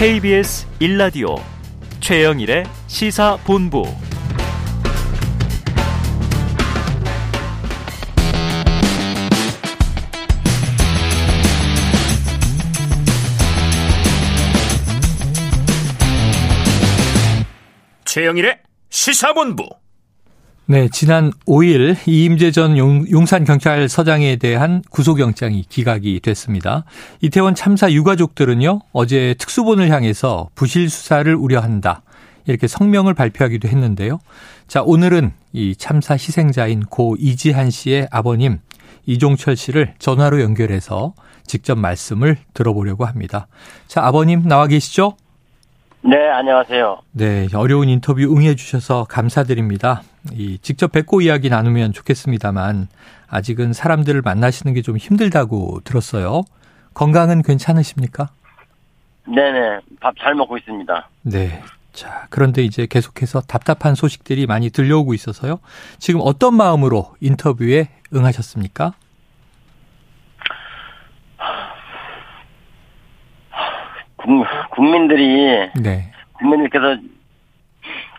KBS 1라디오 최영일의 시사본부. 최영일의 시사본부 네, 지난 5일 이임재 전 용, 산 경찰서장에 대한 구속영장이 기각이 됐습니다. 이태원 참사 유가족들은요, 어제 특수본을 향해서 부실 수사를 우려한다. 이렇게 성명을 발표하기도 했는데요. 자, 오늘은 이 참사 희생자인 고 이지한 씨의 아버님 이종철 씨를 전화로 연결해서 직접 말씀을 들어보려고 합니다. 자, 아버님 나와 계시죠? 네, 안녕하세요. 네, 어려운 인터뷰 응해주셔서 감사드립니다. 이 직접 뵙고 이야기 나누면 좋겠습니다만 아직은 사람들을 만나시는 게 좀 힘들다고 들었어요. 건강은 괜찮으십니까? 네네, 밥 잘 먹고 있습니다. 네. 자, 그런데 이제 계속해서 답답한 소식들이 많이 들려오고 있어서요. 지금 어떤 마음으로 인터뷰에 응하셨습니까? 국민들이 네. 국민들께서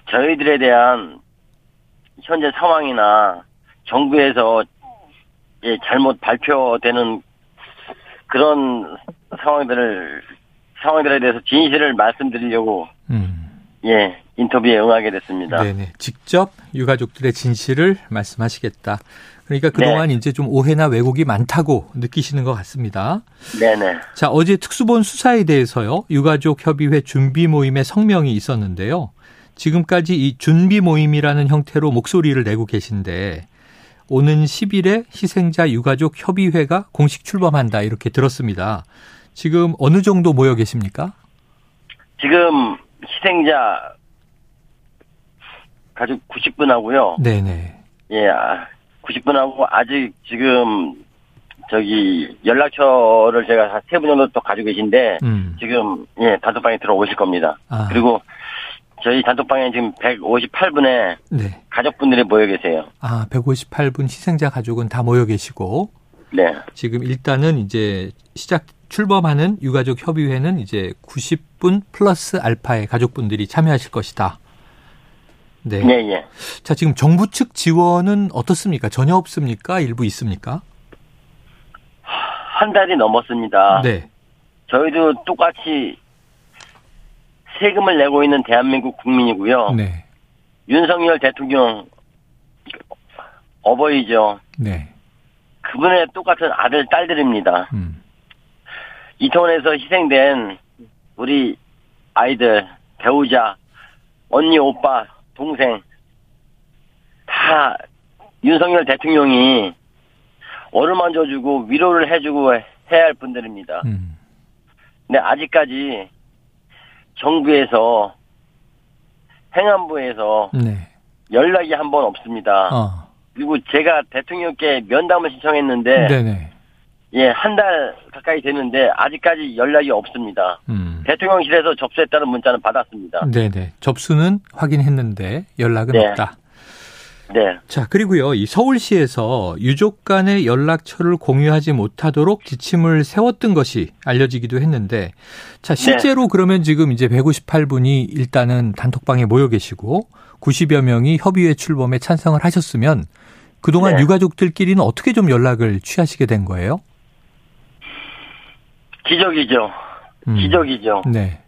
저희들에 대한 현재 상황이나 정부에서 예, 잘못 발표되는 그런 상황들을 상황들에 대해서 진실을 말씀드리려고 음. 예 인터뷰에 응하게 됐습니다. 네네 직접 유가족들의 진실을 말씀하시겠다. 그러니까 그동안 네. 이제 좀 오해나 왜곡이 많다고 느끼시는 것 같습니다. 네네. 자 어제 특수본 수사에 대해서요 유가족 협의회 준비 모임의 성명이 있었는데요. 지금까지 이 준비 모임이라는 형태로 목소리를 내고 계신데 오는 10일에 희생자 유가족 협의회가 공식 출범한다 이렇게 들었습니다. 지금 어느 정도 모여 계십니까? 지금 희생자 가족 90분 하고요. 네네. 예, 90분 하고 아직 지금 저기 연락처를 제가 세 분 정도 또 가지고 계신데 음. 지금 예 단톡방에 들어오실 겁니다. 아. 그리고 저희 단톡방에 지금 158분의 네. 가족분들이 모여 계세요. 아, 158분 희생자 가족은 다 모여 계시고. 네. 지금 일단은 이제 시작 출범하는 유가족 협의회는 이제 90분 플러스 알파의 가족분들이 참여하실 것이다. 네. 네, 예. 자, 지금 정부 측 지원은 어떻습니까? 전혀 없습니까? 일부 있습니까? 한 달이 넘었습니다. 네. 저희도 똑같이 세금을 내고 있는 대한민국 국민이고요. 네. 윤석열 대통령 어버이죠. 네. 그분의 똑같은 아들 딸들입니다. 음. 이태원에서 희생된 우리 아이들, 배우자, 언니, 오빠, 동생 다 윤석열 대통령이 어루만져주고 위로를 해주고 해야 할 분들입니다. 음. 근데 아직까지 정부에서 행안부에서 네. 연락이 한 번 없습니다. 어. 그리고 제가 대통령께 면담을 신청했는데 네네. 예, 한 달 가까이 됐는데 아직까지 연락이 없습니다. 음. 대통령실에서 접수했다는 문자는 받았습니다. 네네. 접수는 확인했는데 연락은 네. 없다. 네. 자, 그리고요, 이 서울시에서 유족 간의 연락처를 공유하지 못하도록 지침을 세웠던 것이 알려지기도 했는데, 자, 실제로 네. 그러면 지금 이제 158분이 일단은 단톡방에 모여 계시고, 90여 명이 협의회 출범에 찬성을 하셨으면, 그동안 네. 유가족들끼리는 어떻게 좀 연락을 취하시게 된 거예요? 기적이죠. 음. 기적이죠. 네.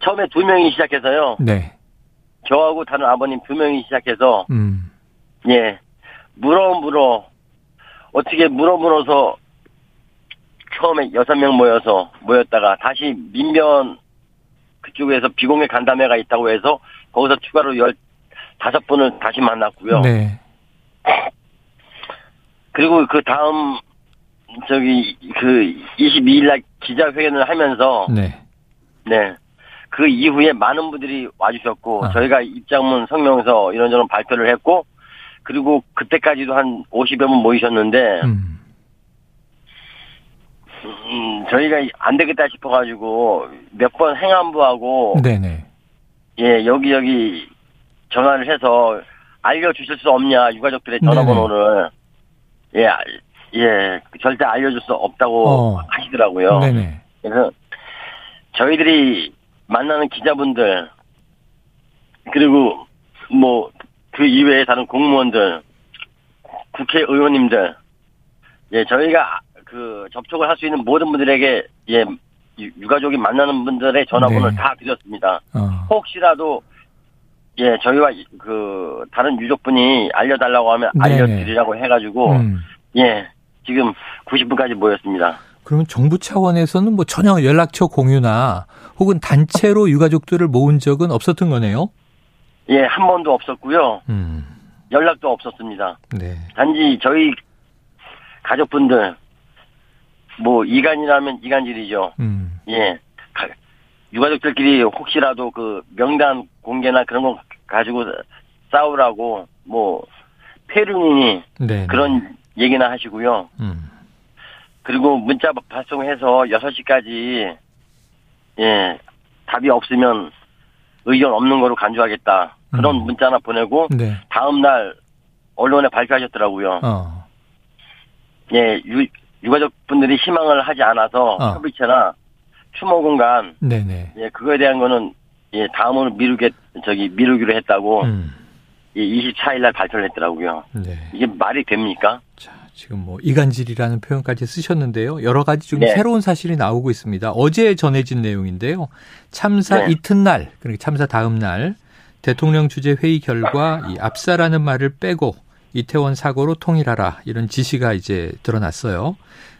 처음에 두 명이 시작해서요. 네. 저하고 다른 아버님 두 명이 시작해서 음. 예 물어 물어 어떻게 물어 물어서 처음에 여섯 명 모여서 모였다가 다시 민변 그쪽에서 비공개 간담회가 있다고 해서 거기서 추가로 열 다섯 분을 다시 만났고요. 네. 그리고 그 다음 저기 그 22일 날 기자회견을 하면서 네. 네. 그 이후에 많은 분들이 와주셨고 아. 저희가 입장문 성명서 이런저런 발표를 했고 그리고 그때까지도 한 50여 분 모이셨는데 음. 음, 저희가 안 되겠다 싶어가지고 몇 번 행안부하고 네네. 예 여기 여기 전화를 해서 알려주실 수 없냐 유가족들의 전화번호를 예예 예, 절대 알려줄 수 없다고 어. 하시더라고요. 네네. 그래서 저희들이 만나는 기자분들 그리고 뭐 그 이외에 다른 공무원들 국회의원님들 예 저희가 그 접촉을 할 수 있는 모든 분들에게 예 유- 유가족이 만나는 분들의 전화번호를 네. 다 드렸습니다. 어. 혹시라도 예 저희와 이- 그 다른 유족분이 알려달라고 하면 네네. 알려드리라고 해가지고 음. 예 지금 90분까지 모였습니다. 그러면 정부 차원에서는 뭐 전혀 연락처 공유나 혹은 단체로 유가족들을 모은 적은 없었던 거네요. 예 한 번도 없었고요 음. 연락도 없었습니다. 네. 단지 저희 가족분들 뭐 이간이라면 이간질이죠. 음. 예. 가- 유가족들끼리 혹시라도 그 명단 공개나 그런 거 가지고 싸우라고 뭐 페루니니 네. 그런 얘기나 하시고요. 음. 그리고 문자 발송해서 6시까지 예. 답이 없으면 의견 없는 거로 간주하겠다. 그런 음. 문자나 보내고 네. 다음 날 언론에 발표하셨더라고요. 어. 예, 유, 유가족분들이 희망을 하지 않아서 어. 협의체나 추모 공간 네, 네. 예, 그거에 대한 거는 예, 다음으로 미루게 저기 미루기로 했다고 음. 예, 24일 날 발표를 했더라고요. 네. 이게 말이 됩니까? 자, 지금 뭐 이간질이라는 표현까지 쓰셨는데요. 여러 가지 좀 네. 새로운 사실이 나오고 있습니다. 어제 전해진 내용인데요. 참사 네. 이튿날, 그러니까 참사 다음 날 대통령 주재 회의 결과 이 압사라는 말을 빼고 이태원 사고로 통일하라 이런 지시가 이제 드러났어요.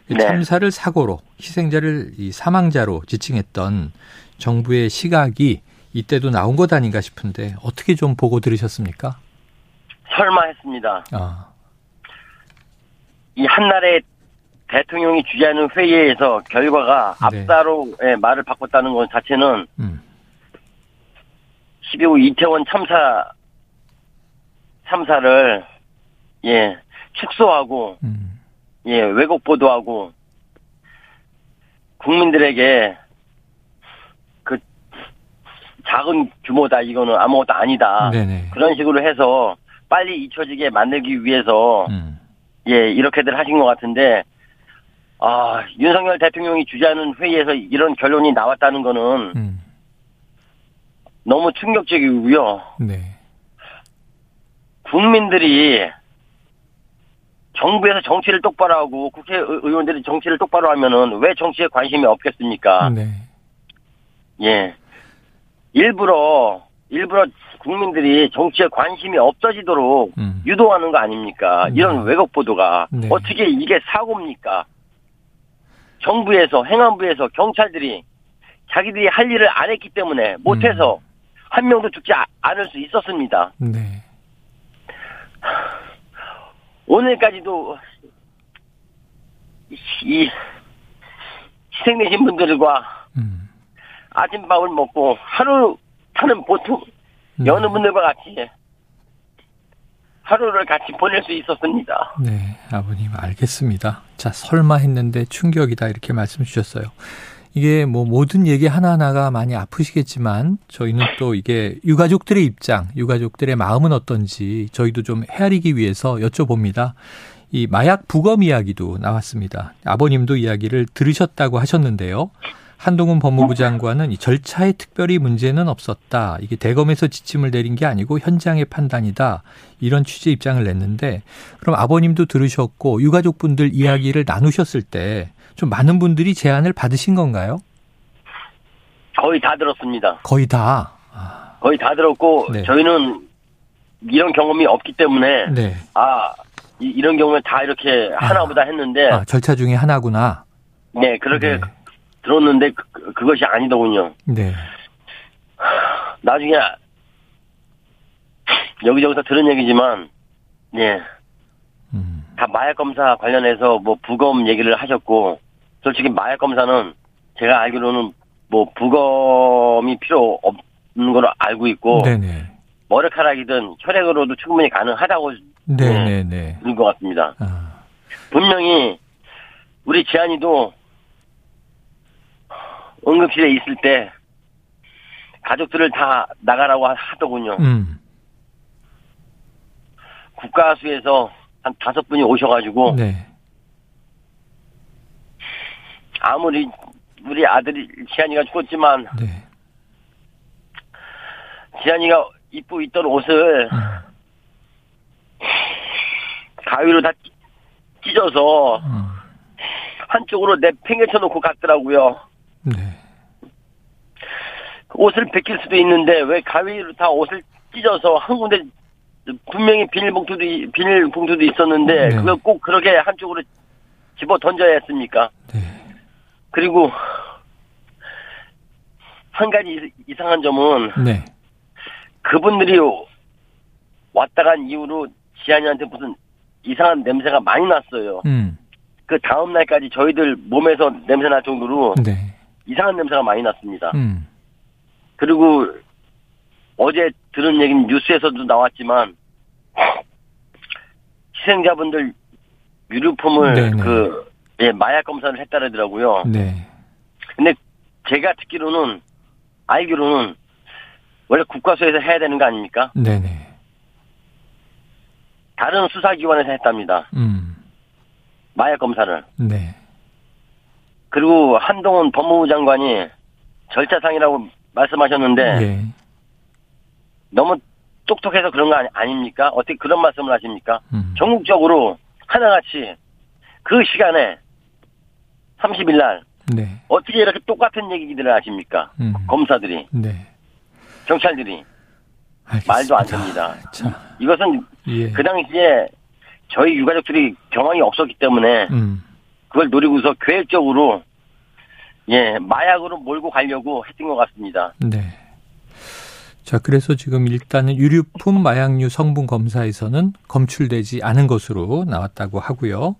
이 네. 참사를 사고로 희생자를 이 사망자로 지칭했던 정부의 시각이 이때도 나온 것 아닌가 싶은데 어떻게 좀 보고 들으셨습니까? 설마 했습니다. 아, 이 한날에 대통령이 주재하는 회의에서 결과가 네. 압사로 예, 말을 바꿨다는 것 자체는 음, 12호 이태원 참사 참사를 예 축소하고 음, 예 왜곡 보도하고 국민들에게 그 작은 규모다 이거는 아무것도 아니다 네네. 그런 식으로 해서 빨리 잊혀지게 만들기 위해서 음. 예 이렇게들 하신 것 같은데 아 윤석열 대통령이 주재하는 회의에서 이런 결론이 나왔다는 거는 음, 너무 충격적이고요. 네. 국민들이 정부에서 정치를 똑바로 하고 국회의원들이 정치를 똑바로 하면은 왜 정치에 관심이 없겠습니까? 네. 예. 일부러, 일부러 국민들이 정치에 관심이 없어지도록 음. 유도하는 거 아닙니까? 이런 네. 왜곡 보도가. 네. 어떻게 이게 사고입니까? 정부에서, 행안부에서 경찰들이 자기들이 할 일을 안 했기 때문에 못해서 음. 한 명도 죽지 아- 않을 수 있었습니다. 네. 오늘까지도 이, 이 희생되신 분들과 음. 아침밥을 먹고 하루 사는 보통 네. 여느 분들과 같이 하루를 같이 보낼 수 있었습니다. 네, 아버님 알겠습니다. 자, 설마 했는데 충격이다 이렇게 말씀 주셨어요. 이게 뭐 모든 얘기 하나하나가 많이 아프시겠지만 저희는 또 이게 유가족들의 입장, 유가족들의 마음은 어떤지 저희도 좀 헤아리기 위해서 여쭤봅니다. 이 마약 부검 이야기도 나왔습니다. 아버님도 이야기를 들으셨다고 하셨는데요. 한동훈 법무부 장관은 이 절차에 특별히 문제는 없었다. 이게 대검에서 지침을 내린 게 아니고 현장의 판단이다. 이런 취지 입장을 냈는데 그럼 아버님도 들으셨고 유가족분들 이야기를 나누셨을 때 좀 많은 분들이 제안을 받으신 건가요? 거의 다 들었습니다. 거의 다. 아, 거의 다 들었고 네. 저희는 이런 경험이 없기 때문에 네. 아 이, 런 경우에 다 이렇게 하나보다 했는데 아, 절차 중에 하나구나. 네 그렇게 네. 들었는데 그, 그것이 아니더군요. 네. 나중에 여기저기서 들은 얘기지만 예. 음. 다 마약 검사 관련해서 뭐 부검 얘기를 하셨고 솔직히 마약 검사는 제가 알기로는 뭐 부검이 필요 없는 걸로 알고 있고 네네. 머리카락이든 혈액으로도 충분히 가능하다고 네네네. 들은 것 같습니다. 아, 분명히 우리 지한이도 응급실에 있을 때 가족들을 다 나가라고 하더군요. 음. 국가수에서 한 다섯 분이 오셔가지고 네. 아무리 우리 아들이 지한이가 죽었지만 네. 지한이가 입고 있던 옷을 음, 가위로 다 찢- 찢어서 음, 한쪽으로 내팽개쳐 놓고 갔더라고요. 네. 옷을 벗길 수도 있는데 왜 가위로 다 옷을 찢어서 한 군데 분명히 비닐봉투도 이- 비닐봉투도 있었는데 네. 그걸 꼭 그렇게 한쪽으로 집어 던져야 했습니까? 네. 그리고 한 가지 이- 이상한 점은 네. 그분들이 왔다 간 이후로 지한이한테 무슨 이상한 냄새가 많이 났어요. 음. 그 다음 날까지 저희들 몸에서 냄새 날 정도로 네. 이상한 냄새가 많이 났습니다. 음. 그리고 어제 들은 얘기는 뉴스에서도 나왔지만 희생자분들 유류품을 네네. 그 예, 마약 검사를 했다더라고요. 네. 근데 제가 듣기로는 알기로는 원래 국과수에서 해야 되는 거 아닙니까? 네네. 다른 수사기관에서 했답니다. 음. 마약 검사를. 네. 그리고 한동훈 법무부 장관이 절차상이라고 말씀하셨는데 예. 너무 똑똑해서 그런 거 아니, 아닙니까? 어떻게 그런 말씀을 하십니까? 음. 전국적으로 하나같이 그 시간에 30일 날 네. 어떻게 이렇게 똑같은 얘기들을 하십니까? 음. 검사들이, 네. 경찰들이 알겠습니다. 말도 안 됩니다. 자, 이것은 예. 그 당시에 저희 유가족들이 경황이 없었기 때문에 음. 그걸 노리고서 계획적으로 예 마약으로 몰고 가려고 했던 것 같습니다. 네. 자, 그래서 지금 일단은 유류품 마약류 성분 검사에서는 검출되지 않은 것으로 나왔다고 하고요.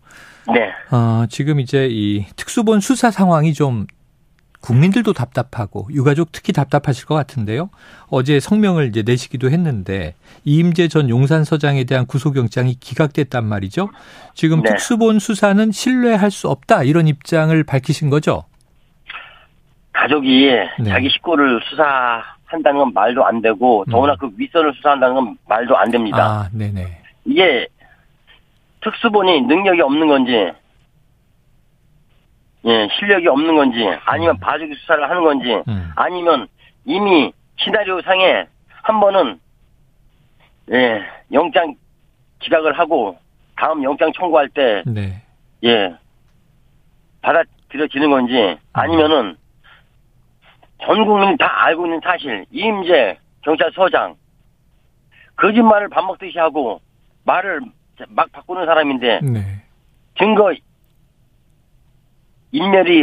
네, 어, 지금 이제 이 특수본 수사 상황이 좀 국민들도 답답하고 유가족 특히 답답하실 것 같은데요. 어제 성명을 이제 내시기도 했는데 이임재 전 용산서장에 대한 구속영장이 기각됐단 말이죠. 지금 네. 특수본 수사는 신뢰할 수 없다 이런 입장을 밝히신 거죠. 가족이 네. 자기 식구를 수사한다는 건 말도 안 되고 더구나 그 윗선을 수사한다는 건 말도 안 됩니다. 음. 아, 네네. 이게 특수본이 능력이 없는 건지 예 실력이 없는 건지 아니면 봐주기 수사를 하는 건지 음. 아니면 이미 시나리오 상에 한 번은 예 영장 기각을 하고 다음 영장 청구할 때 네. 예 받아들여지는 건지 아니면은 전 국민이 다 알고 있는 사실 이임재 경찰서장 거짓말을 밥 먹듯이 하고 말을 막 바꾸는 사람인데 네. 증거 인멸이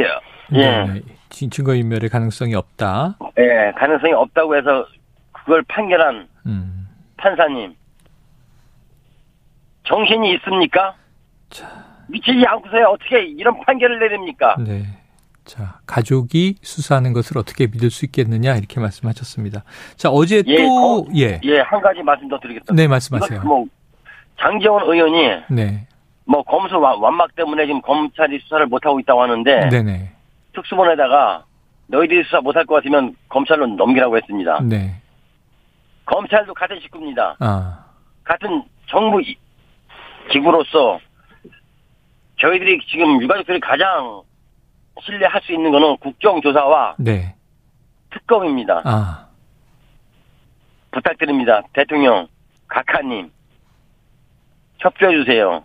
예, 네. 진- 증거 인멸의 가능성이 없다. 예 가능성이 없다고 해서 그걸 판결한 음. 판사님 정신이 있습니까? 미치지 않고서야 어떻게 이런 판결을 내립니까? 네. 자, 가족이 수사하는 것을 어떻게 믿을 수 있겠느냐 이렇게 말씀하셨습니다. 자, 어제 예, 또 거- 예. 예, 한 가지 말씀 더 드리겠습니다. 네, 말씀하세요. 뭐 장재원 의원이 네. 뭐 검수 완- 완막 때문에 지금 검찰이 수사를 못 하고 있다고 하는데 네, 네. 특수본에다가 너희들이 수사 못할 것 같으면 검찰로 넘기라고 했습니다. 네. 검찰도 같은 식구입니다. 아. 같은 정부 이- 기구로서 저희들이 지금 유가족들이 가장 신뢰할 수 있는 거는 국정조사와 네. 특검입니다. 아. 부탁드립니다. 대통령, 각하님, 협조해 주세요.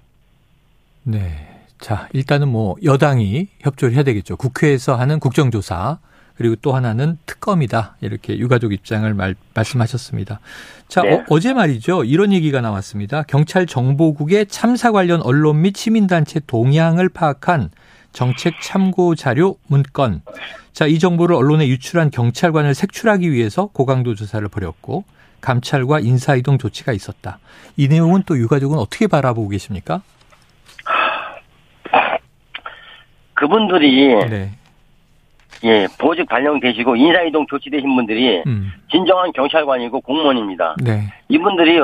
네. 자, 일단은 뭐 여당이 협조를 해야 되겠죠. 국회에서 하는 국정조사 그리고 또 하나는 특검이다. 이렇게 유가족 입장을 말, 말씀하셨습니다. 자, 네. 어, 제 말이죠. 이런 얘기가 나왔습니다. 경찰 정보국의 참사 관련 언론 및 시민단체 동향을 파악한 정책 참고 자료 문건. 자, 이 정보를 언론에 유출한 경찰관을 색출하기 위해서 고강도 조사를 벌였고 감찰과 인사이동 조치가 있었다. 이 내용은 또 유가족은 어떻게 바라보고 계십니까? 그분들이 네. 예 보직 발령되시고 인사이동 조치되신 분들이 음. 진정한 경찰관이고 공무원입니다. 네. 이분들이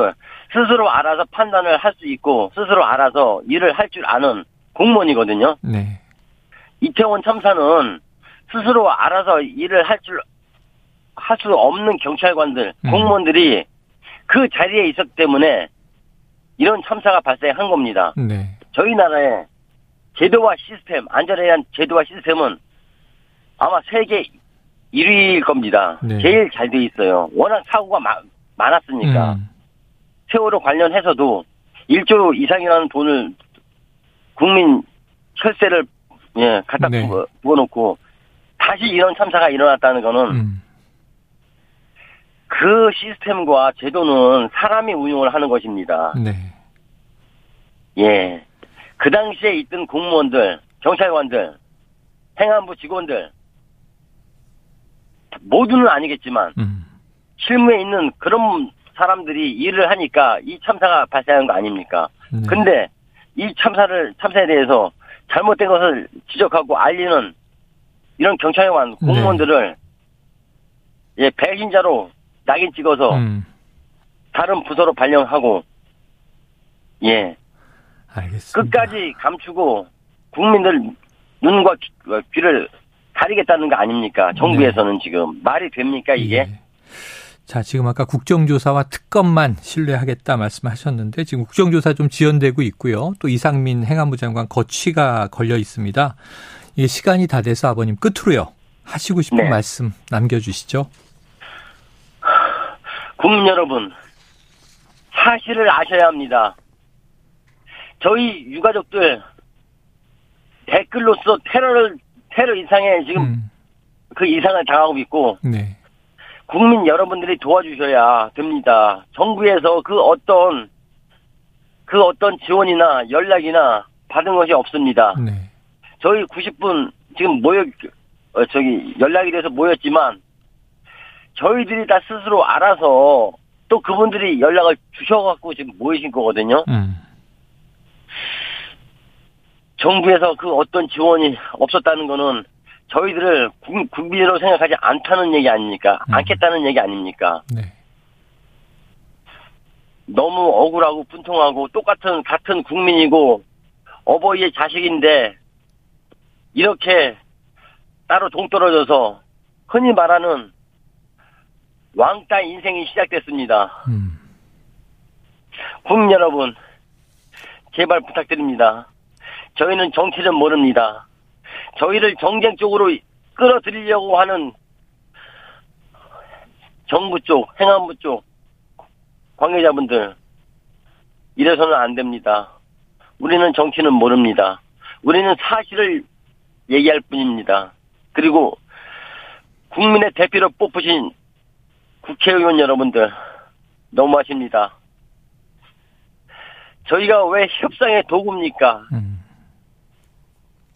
스스로 알아서 판단을 할 수 있고 스스로 알아서 일을 할 줄 아는 공무원이거든요. 네. 이태원 참사는 스스로 알아서 일을 할 줄 할 수 없는 경찰관들, 음. 공무원들이 그 자리에 있었기 때문에 이런 참사가 발생한 겁니다. 네. 저희 나라의 제도와 시스템, 안전에 대한 제도와 시스템은 아마 세계 1위일 겁니다. 네. 제일 잘 돼 있어요. 워낙 사고가 마- 많았으니까. 음. 세월호 관련해서도 1조 이상이라는 돈을 국민 혈세를 예, 갖다 네. 부어, 부어놓고 다시 이런 참사가 일어났다는 거는 음. 그 시스템과 제도는 사람이 운용을 하는 것입니다. 네. 예. 그 당시에 있던 공무원들, 경찰관들, 행안부 직원들, 모두는 아니겠지만, 음. 실무에 있는 그런 사람들이 일을 하니까 이 참사가 발생한 거 아닙니까? 네. 근데 이 참사를, 참사에 대해서 잘못된 것을 지적하고 알리는 이런 경찰관, 공무원들을 예, 배신자로 낙인 찍어서 음. 다른 부서로 발령하고, 예, 알겠습니다. 끝까지 감추고 국민들 눈과 귀- 어, 귀를 가리겠다는 거 아닙니까? 정부에서는 지금 말이 됩니까 이게? 예. 자, 지금 아까 국정조사와 특검만 신뢰하겠다 말씀하셨는데 지금 국정조사 좀 지연되고 있고요. 또 이상민 행안부 장관 거취가 걸려 있습니다. 이게 시간이 다 돼서 아버님 끝으로요. 하시고 싶은 네. 말씀 남겨주시죠. 국민 여러분 사실을 아셔야 합니다. 저희 유가족들 댓글로서 테러를 테러 이상의 지금 음, 그 이상을 당하고 있고 네. 국민 여러분들이 도와주셔야 됩니다. 정부에서 그 어떤 그 어떤 지원이나 연락이나 받은 것이 없습니다. 네. 저희 90분 지금 모여 어, 저기 연락이 돼서 모였지만 저희들이 다 스스로 알아서 또 그분들이 연락을 주셔갖고 지금 모이신 거거든요. 음, 정부에서 그 어떤 지원이 없었다는 거는 저희들을 국- 국민으로 생각하지 않다는 얘기 아닙니까? 음. 않겠다는 얘기 아닙니까? 네. 너무 억울하고 분통하고 똑같은 같은 국민이고 어버이의 자식인데 이렇게 따로 동떨어져서 흔히 말하는 왕따 인생이 시작됐습니다. 음, 국민 여러분, 제발 부탁드립니다. 저희는 정치를 모릅니다. 저희를 정쟁 쪽으로 끌어들이려고 하는 정부 쪽, 행안부 쪽 관계자분들 이래서는 안 됩니다. 우리는 정치는 모릅니다. 우리는 사실을 얘기할 뿐입니다. 그리고 국민의 대표로 뽑으신 국회의원 여러분들 너무하십니다. 저희가 왜 협상의 도구입니까? 음,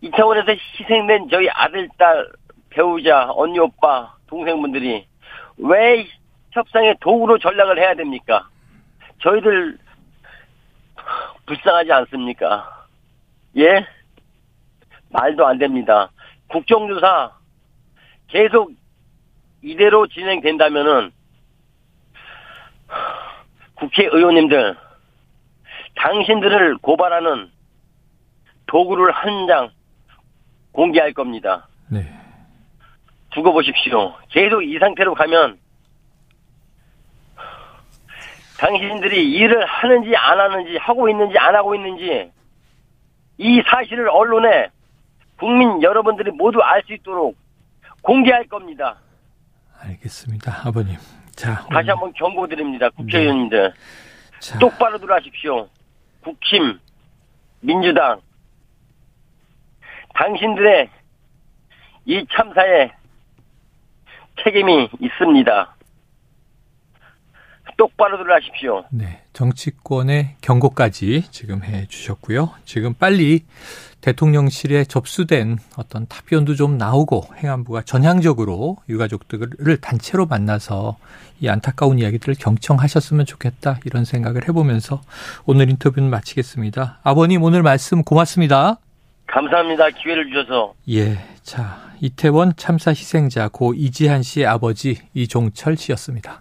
이 차원에서 희생된 저희 아들, 딸, 배우자, 언니, 오빠, 동생분들이 왜 협상의 도구로 전략을 해야 됩니까? 저희들 불쌍하지 않습니까? 예? 말도 안 됩니다. 국정조사 계속 이대로 진행된다면은 국회의원님들 당신들을 고발하는 도구를 한 장 공개할 겁니다. 네. 두고 보십시오. 계속 이 상태로 가면 당신들이 일을 하는지 안 하는지 하고 있는지 안 하고 있는지 이 사실을 언론에 국민 여러분들이 모두 알 수 있도록 공개할 겁니다. 알겠습니다. 아버님. 자, 다시 오늘- 한번 경고드립니다. 국회의원님들 자, 똑바로 들어하십시오. 국힘, 민주당 당신들의 이 참사에 책임이 있습니다. 똑바로 들어하십시오. 네, 정치권의 경고까지 지금 해 주셨고요. 지금 빨리 대통령실에 접수된 어떤 답변도 좀 나오고 행안부가 전향적으로 유가족들을 단체로 만나서 이 안타까운 이야기들을 경청하셨으면 좋겠다 이런 생각을 해보면서 오늘 인터뷰는 마치겠습니다. 아버님 오늘 말씀 고맙습니다. 감사합니다. 기회를 주셔서. 예, 자 이태원 참사 희생자 고 이지한 씨의 아버지 이종철 씨였습니다.